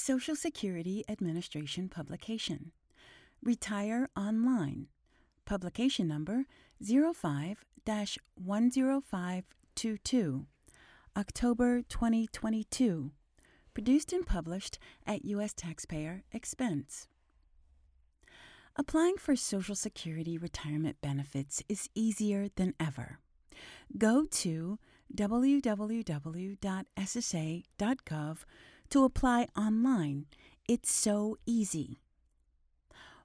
Social Security Administration publication. Retire Online. Publication number 05 10522. October 2022. Produced and published at U.S. taxpayer expense. Applying for Social Security retirement benefits is easier than ever. Go to www.ssa.gov to apply online. It's so easy.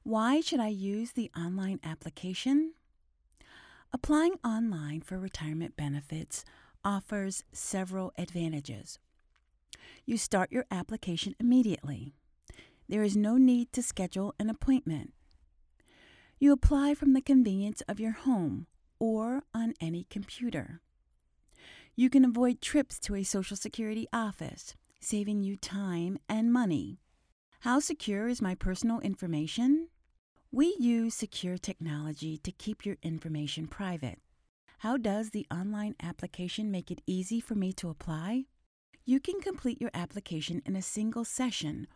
Why should I use the online application? Applying online for retirement benefits offers several advantages. You start your application immediately. There is no need to schedule an appointment. You apply from the convenience of your home or on any computer. You can avoid trips to a Social Security office, saving you time and money. How secure is my personal information? We use secure technology to keep your information private. How does the online application make it easy for me to apply? You can complete your application in a single session,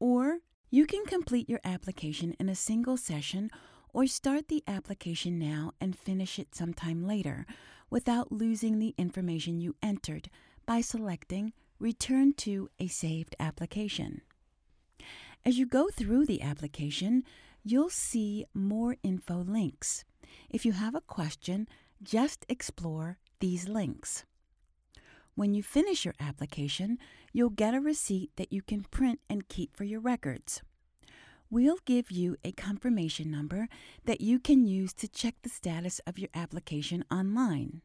or you can complete your application in a single session or start the application now and finish it sometime later without losing the information you entered by selecting Return to a saved application. As you go through the application, you'll see more info links. If you have a question, just explore these links. When you finish your application, you'll get a receipt that you can print and keep for your records. We'll give you a confirmation number that you can use to check the status of your application online.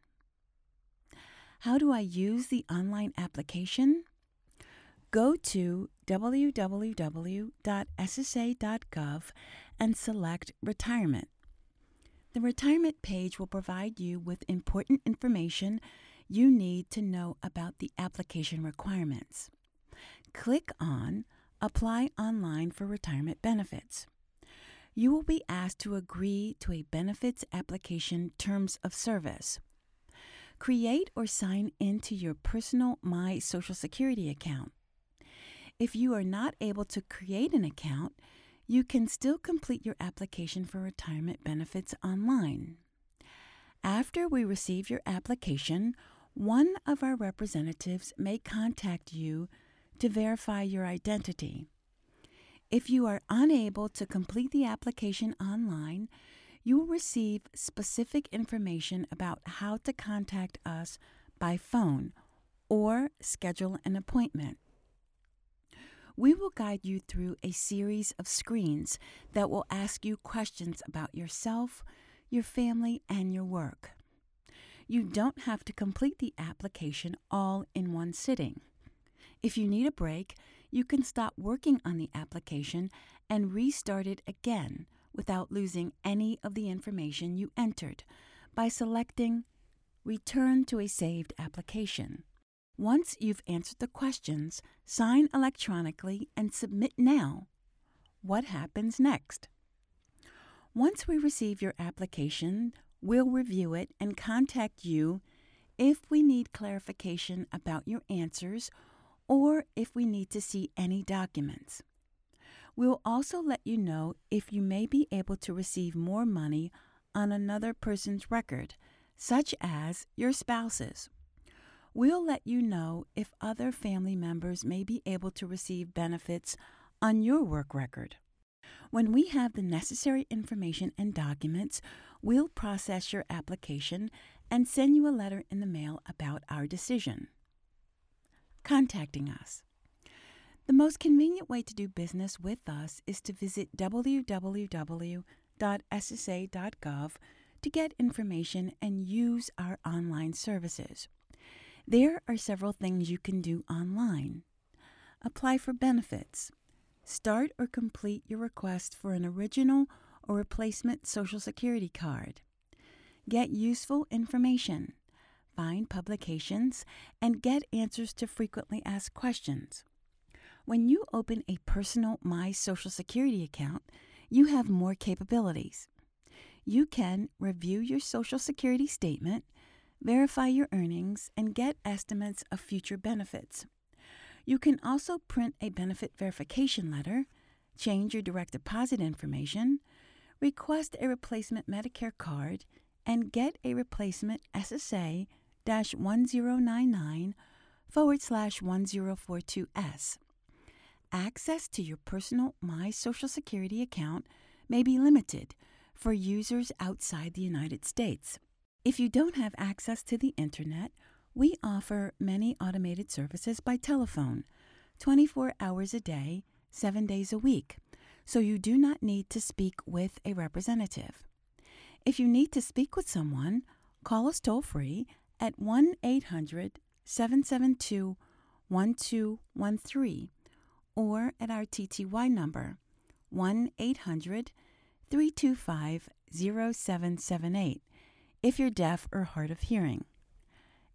How do I use the online application? Go to www.ssa.gov and select Retirement. The retirement page will provide you with important information you need to know about the application requirements. Click on Apply online for retirement benefits. You will be asked to agree to a benefits application terms of service. Create or sign into your personal My Social Security account. If you are not able to create an account, you can still complete your application for retirement benefits online. After we receive your application, one of our representatives may contact you to verify your identity. If you are unable to complete the application online, you will receive specific information about how to contact us by phone or schedule an appointment. We will guide you through a series of screens that will ask you questions about yourself, your family, and your work. You don't have to complete the application all in one sitting. If you need a break, you can stop working on the application and restart it again without losing any of the information you entered by selecting Return to a saved application. Once you've answered the questions, sign electronically and submit now. What happens next? Once we receive your application, we'll review it and contact you if we need clarification about your answers or if we need to see any documents. We'll also let you know if you may be able to receive more money on another person's record, such as your spouse's. We'll let you know if other family members may be able to receive benefits on your work record. When we have the necessary information and documents, we'll process your application and send you a letter in the mail about our decision contacting us. The most convenient way to do business with us is to visit www.ssa.gov to get information and use our online services. There are several things you can do online. Apply for benefits. Start or complete your request for an original or replacement Social Security card. Get useful information find publications, and get answers to frequently asked questions. When you open a personal My Social Security account, you have more capabilities. You can review your Social Security statement, verify your earnings, and get estimates of future benefits. You can also print a benefit verification letter, change your direct deposit information, request a replacement Medicare card, and get a replacement SSA 1099 forward slash 1042S. Access to your personal My Social Security account may be limited for users outside the United States. If you don't have access to the Internet, we offer many automated services by telephone, 24 hours a day, 7 days a week, so you do not need to speak with a representative. If you need to speak with someone, call us toll free at 1 800 772 1213 or at our TTY number 1 800 325 0778 if you're deaf or hard of hearing.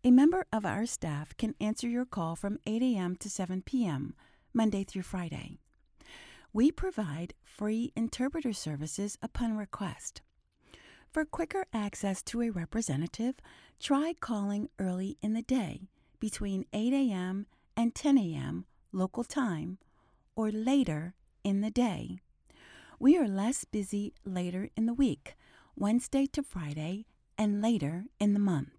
A member of our staff can answer your call from 8 a.m. to 7 p.m., Monday through Friday. We provide free interpreter services upon request. For quicker access to a representative, try calling early in the day between 8 a.m. and 10 a.m. local time or later in the day. We are less busy later in the week, Wednesday to Friday, and later in the month.